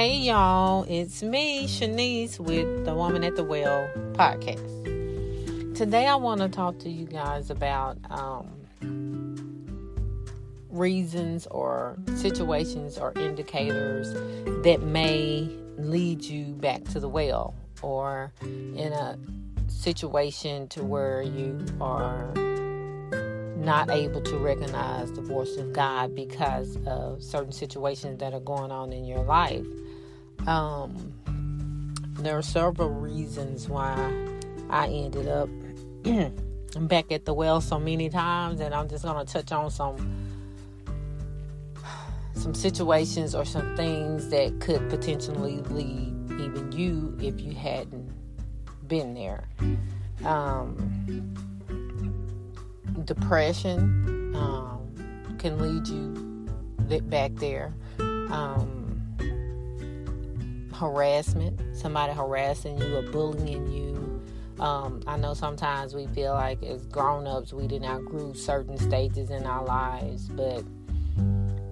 Hey y'all, it's me, Shanese, with the Woman at the Well podcast. Today I want to talk to you guys about um, reasons or situations or indicators that may lead you back to the well or in a situation to where you are not able to recognize the voice of God because of certain situations that are going on in your life. Um, there are several reasons why I ended up back at the well so many times, and I'm just to touch on some some situations or some things that could potentially lead even you if you hadn't been there. Um, depression um, can lead you back there. Um, harassment, somebody harassing you or bullying you. Um, I know sometimes we feel like as grown ups we did not grow certain stages in our lives, but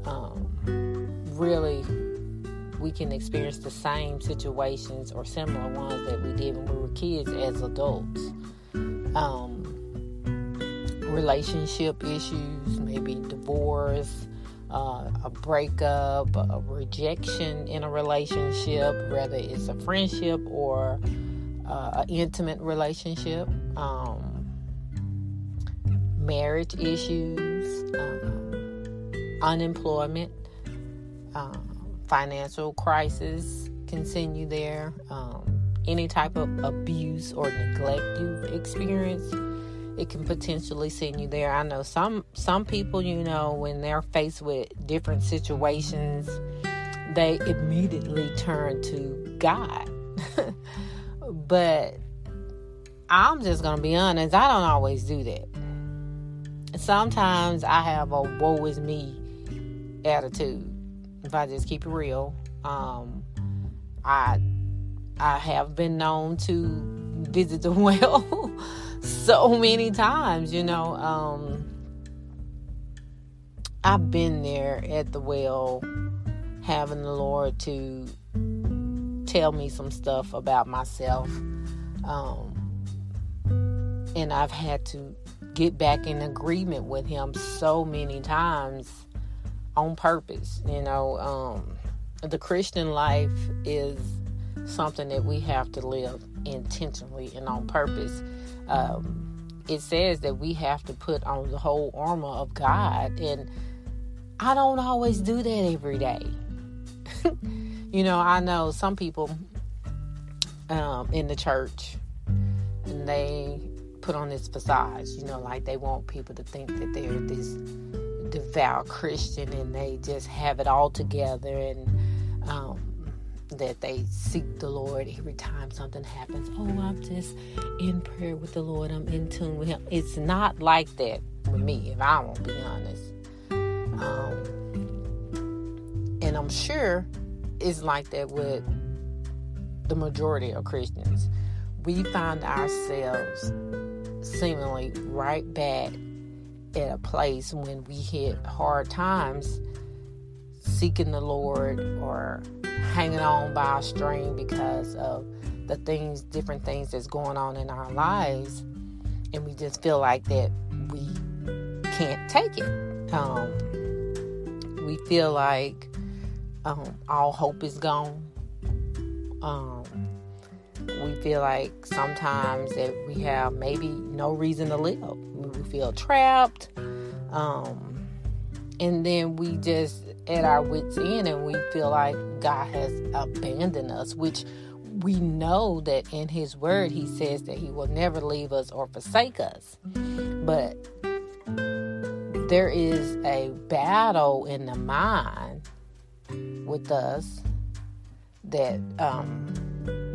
um, really we can experience the same situations or similar ones that we did when we were kids as adults. Um, relationship issues, maybe divorce, uh, a breakup, a rejection in a relationship, whether it's a friendship or uh, an intimate relationship, um, marriage issues, um, unemployment, um, financial crisis continue there, um, any type of abuse or neglect you've experienced it can potentially send you there. I know some some people, you know, when they're faced with different situations, they immediately turn to God. but I'm just gonna be honest, I don't always do that. Sometimes I have a woe is me attitude. If I just keep it real, um, I I have been known to visit the well so many times, you know. Um, I've been there at the well, having the Lord to tell me some stuff about myself. Um, and I've had to get back in agreement with Him so many times on purpose. You know, um, the Christian life is something that we have to live intentionally and on purpose um, it says that we have to put on the whole armor of God. And I don't always do that every day. you know, I know some people um, in the church and they put on this facade, you know, like they want people to think that they're this devout Christian and they just have it all together and um, that they seek the Lord every time something happens. Oh, I'm just in prayer with the Lord. I'm in tune with Him. It's not like that with me, if I won't be honest. Um, and I'm sure it's like that with the majority of Christians. We find ourselves seemingly right back at a place when we hit hard times seeking the Lord or hanging on by a string because of the things, different things that's going on in our lives, and we just feel like that we can't take it. Um, we feel like um, all hope is gone. Um, we feel like sometimes that we have maybe no reason to live. We feel trapped. Um, and then we just at our wits' end and we feel like God has abandoned us, which we know that in His Word He says that He will never leave us or forsake us. But there is a battle in the mind with us that um,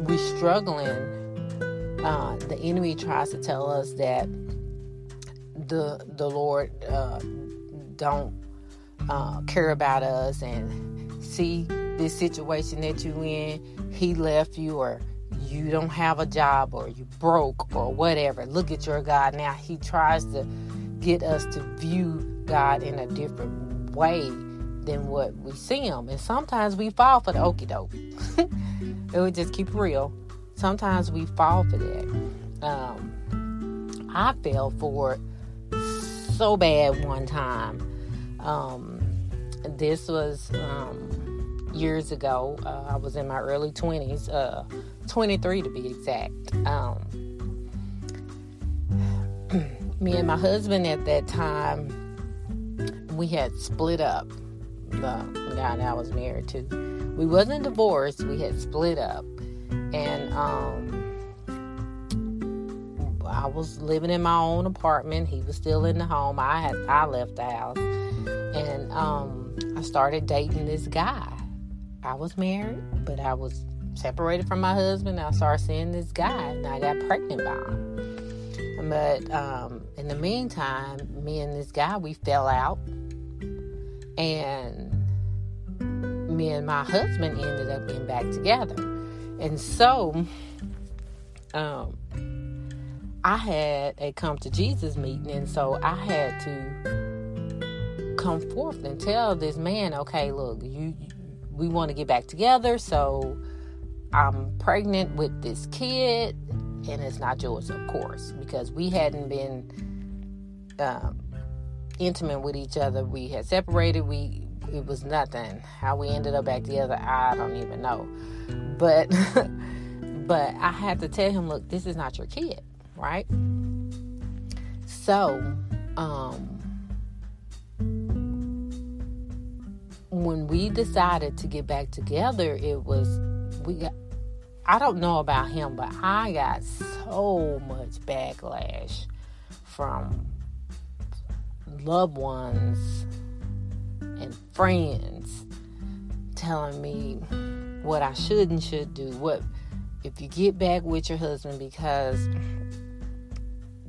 we're struggling. Uh, the enemy tries to tell us that the the Lord uh, don't uh, care about us and see this situation that you in he left you or you don't have a job or you broke or whatever look at your god now he tries to get us to view god in a different way than what we see him. And sometimes we fall for the okey doke. it would just keep real. Sometimes we fall for that. Um, I fell for it so bad one time. Um, this was um, years ago. Uh, I was in my early 20s, uh, 23 to be exact. Um, me and my husband at that time, we had split up. The guy that I was married to, we wasn't divorced. We had split up, and um, I was living in my own apartment. He was still in the home. I had I left the house, and um, I started dating this guy. I was married, but I was separated from my husband. I started seeing this guy, and I got pregnant by him. But um, in the meantime, me and this guy we fell out, and me and my husband ended up getting back together. And so, um, I had a come to Jesus meeting, and so I had to come forth and tell this man, okay, look, you, we want to get back together, so I'm pregnant with this kid, and it's not yours, of course, because we hadn't been um, intimate with each other. We had separated. We it was nothing. How we ended up back together, I don't even know. But but I had to tell him, look, this is not your kid, right? So, um when we decided to get back together, it was we got I don't know about him, but I got so much backlash from loved ones and friends telling me what I should and should do. What if you get back with your husband because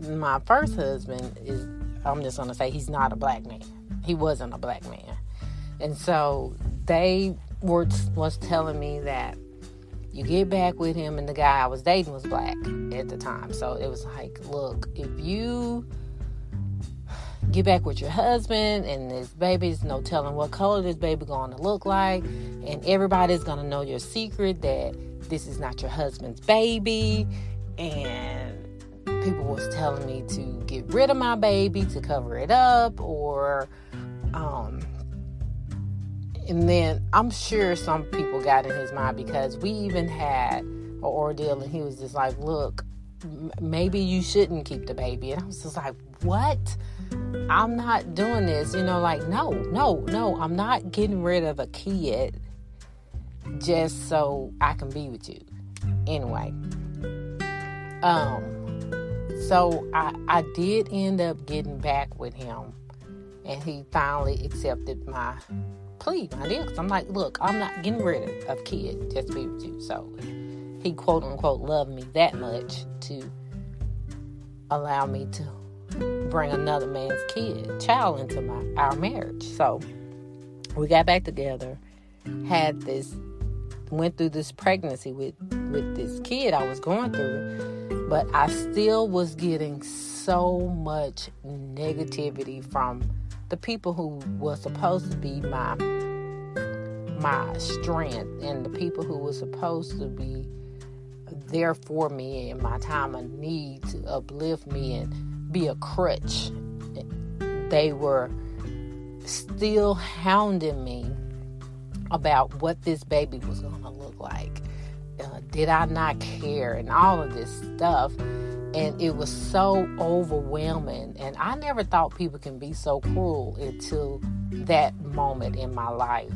my first husband is I'm just gonna say he's not a black man. He wasn't a black man. And so they were was telling me that you get back with him and the guy I was dating was black at the time. So it was like, look, if you get back with your husband and this baby's no telling what color this baby going to look like and everybody's going to know your secret that this is not your husband's baby and people was telling me to get rid of my baby to cover it up or um and then I'm sure some people got in his mind because we even had an ordeal and he was just like, look, maybe you shouldn't keep the baby. And I was just like, what? I'm not doing this. You know, like, no, no, no, I'm not getting rid of a kid just so I can be with you. Anyway, um, so I, I did end up getting back with him, and he finally accepted my plea, my deal. Cause I'm like, look, I'm not getting rid of kid just be with you. So he quote unquote loved me that much to allow me to bring another man's kid, child into my our marriage. So we got back together, had this went through this pregnancy with with this kid I was going through, but I still was getting so much negativity from the people who were supposed to be my my strength and the people who were supposed to be there for me in my time of need to uplift me and be a crutch. They were still hounding me about what this baby was going to look like. Uh, did I not care? And all of this stuff. And it was so overwhelming. And I never thought people can be so cruel until that moment in my life.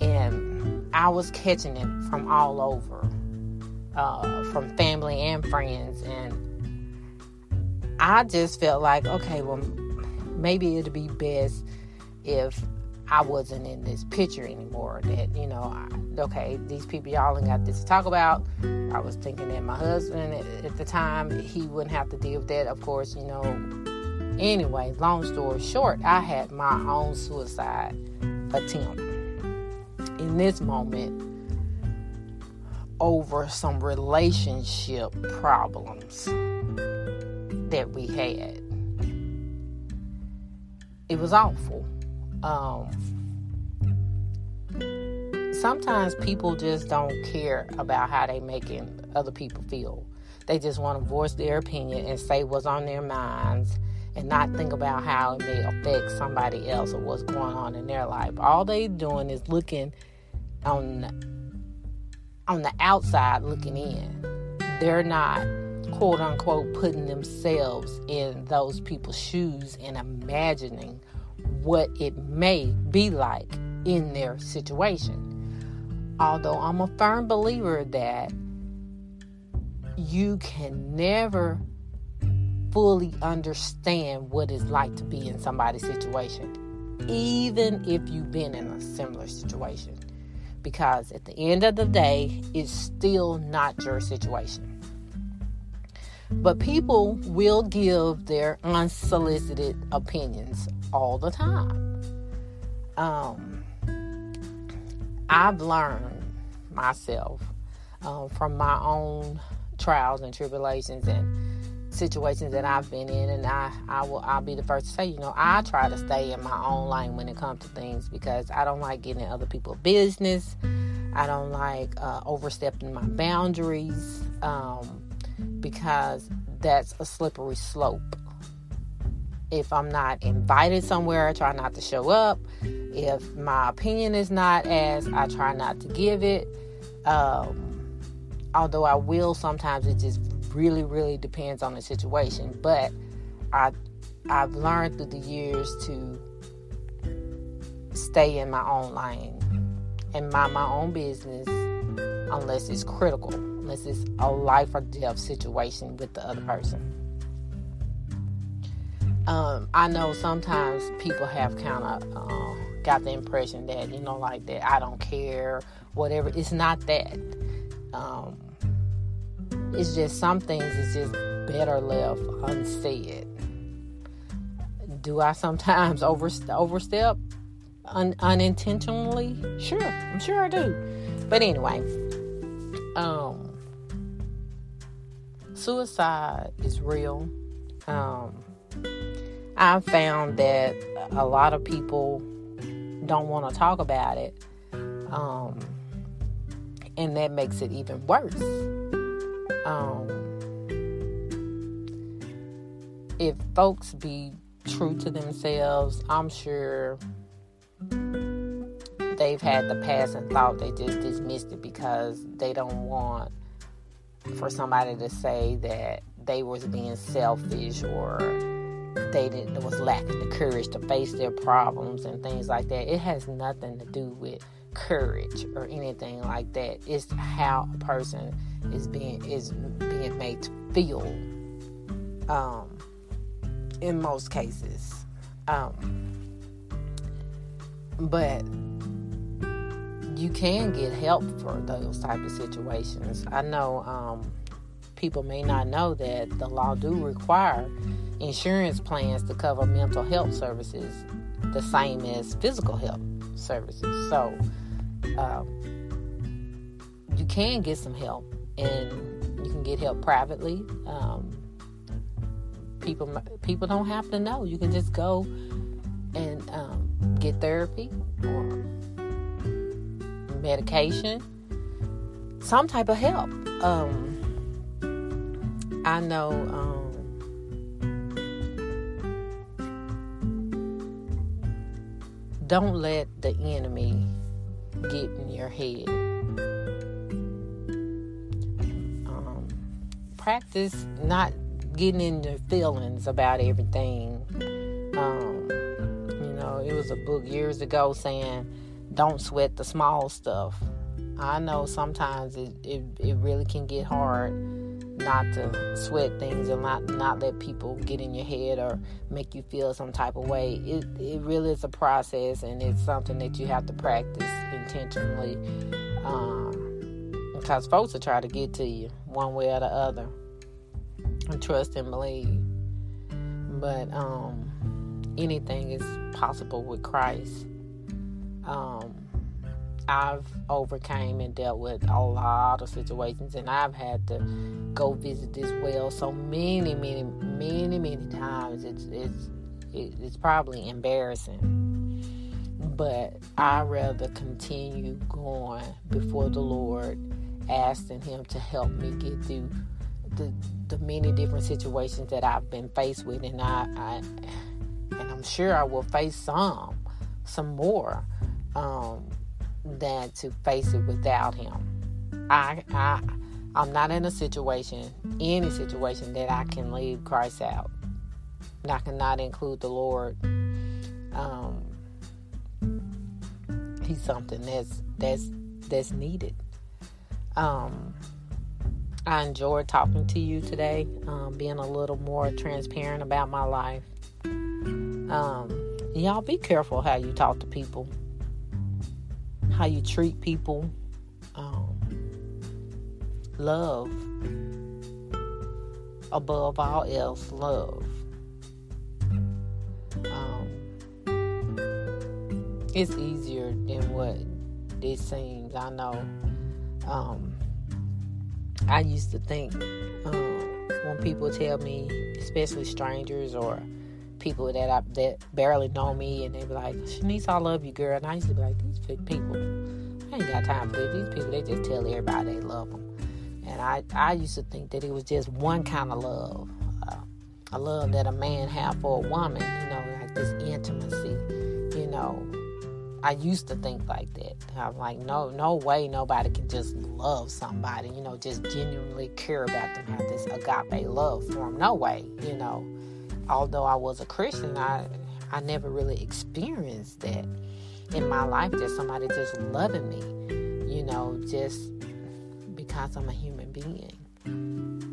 And I was catching it from all over uh, from family and friends. And I just felt like, okay, well, maybe it'd be best if I wasn't in this picture anymore. That, you know, I, okay, these people, y'all ain't got this to talk about. I was thinking that my husband at, at the time, he wouldn't have to deal with that, of course, you know. Anyway, long story short, I had my own suicide attempt. In this moment, over some relationship problems that we had. It was awful. Um, sometimes people just don't care about how they making other people feel. They just want to voice their opinion and say what's on their minds and not think about how it may affect somebody else or what's going on in their life. All they doing is looking on on the outside looking in. They're not quote unquote putting themselves in those people's shoes and imagining what it may be like in their situation. Although I'm a firm believer that you can never fully understand what it's like to be in somebody's situation, even if you've been in a similar situation. Because at the end of the day, it's still not your situation. But people will give their unsolicited opinions all the time. Um, I've learned myself um, from my own trials and tribulations and situations that I've been in, and I, I will I'll be the first to say, you know, I try to stay in my own lane when it comes to things because I don't like getting in other people's business. I don't like uh, overstepping my boundaries um, because that's a slippery slope. If I'm not invited somewhere, I try not to show up. If my opinion is not as, I try not to give it. Um, although I will sometimes, it just really, really depends on the situation. But I, I've learned through the years to stay in my own lane and mind my own business unless it's critical, unless it's a life or death situation with the other person. Um, I know sometimes people have kind of uh, got the impression that, you know, like that I don't care, whatever. It's not that. Um, it's just some things is just better left unsaid. Do I sometimes over, overstep un, unintentionally? Sure, I'm sure I do. But anyway, um, suicide is real. Um, I've found that a lot of people don't want to talk about it. Um, and that makes it even worse. Um, if folks be true to themselves, I'm sure they've had the past and thought they just dismissed it because they don't want for somebody to say that they was being selfish or they was lacking the courage to face their problems and things like that. It has nothing to do with courage or anything like that. It's how a person is being is being made to feel. Um, in most cases, um, but you can get help for those type of situations. I know um, people may not know that the law do require insurance plans to cover mental health services the same as physical health services. So um, you can get some help, and you can get help privately. Um, people people don't have to know. You can just go and um, get therapy or medication, some type of help. Um, I know. Don't let the enemy get in your head. Um, practice not getting in your feelings about everything. Um, you know, it was a book years ago saying, "Don't sweat the small stuff." I know sometimes it, it, it really can get hard not to sweat things and not not let people get in your head or make you feel some type of way. It it really is a process and it's something that you have to practice intentionally. Um, because folks will try to get to you one way or the other. And trust and believe. But um, anything is possible with Christ. Um, I've overcame and dealt with a lot of situations, and I've had to go visit this well so many, many, many, many times. It's it's it's probably embarrassing. but I rather continue going before the Lord, asking Him to help me get through the the many different situations that I've been faced with, and I, I and I'm sure I will face some, some more, um, than to face it without Him. I I I'm not in a situation, any situation that I can leave Christ out. And I cannot include the Lord. Um, he's something that's that's that's needed. Um, I enjoyed talking to you today, um, being a little more transparent about my life. Um, y'all be careful how you talk to people, how you treat people. Um, love above all else, love. Um, it's easier than what it seems. I know. Um, I used to think um, when people tell me, especially strangers or people that I, that barely know me, and they be like, "Shanese, I love you, girl," and I used to be like, "These people, I ain't got time for. These people, they just tell everybody they love them." And I, I used to think that it was just one kind of love, uh, a love that a man have for a woman, you know, like this intimacy, you know. I used to think like that. I'm like, no, no way nobody can just love somebody, you know, just genuinely care about them, have this agape love for them. No way, you know. Although I was a Christian, I I never really experienced that in my life, that somebody just loving me, you know, just because I'm a human being.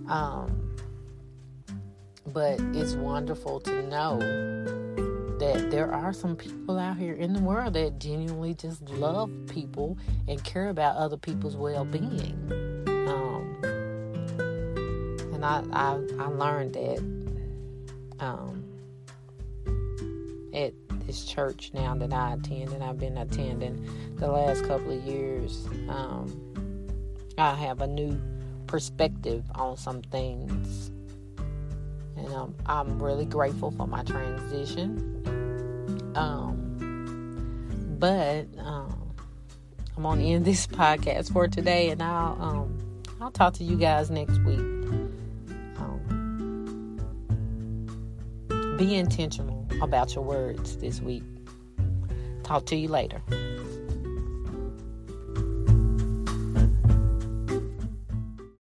Um, but it's wonderful to know that there are some people out here in the world that genuinely just love people and care about other people's well-being. Um, and I, I, I learned that um, at this church now that I attend and I've been attending the last couple of years. Um, I have a new perspective on some things. And um, I'm really grateful for my transition. Um, but um, I'm on the end of this podcast for today, and I'll um, I'll talk to you guys next week. Be intentional about your words this week. Talk to you later.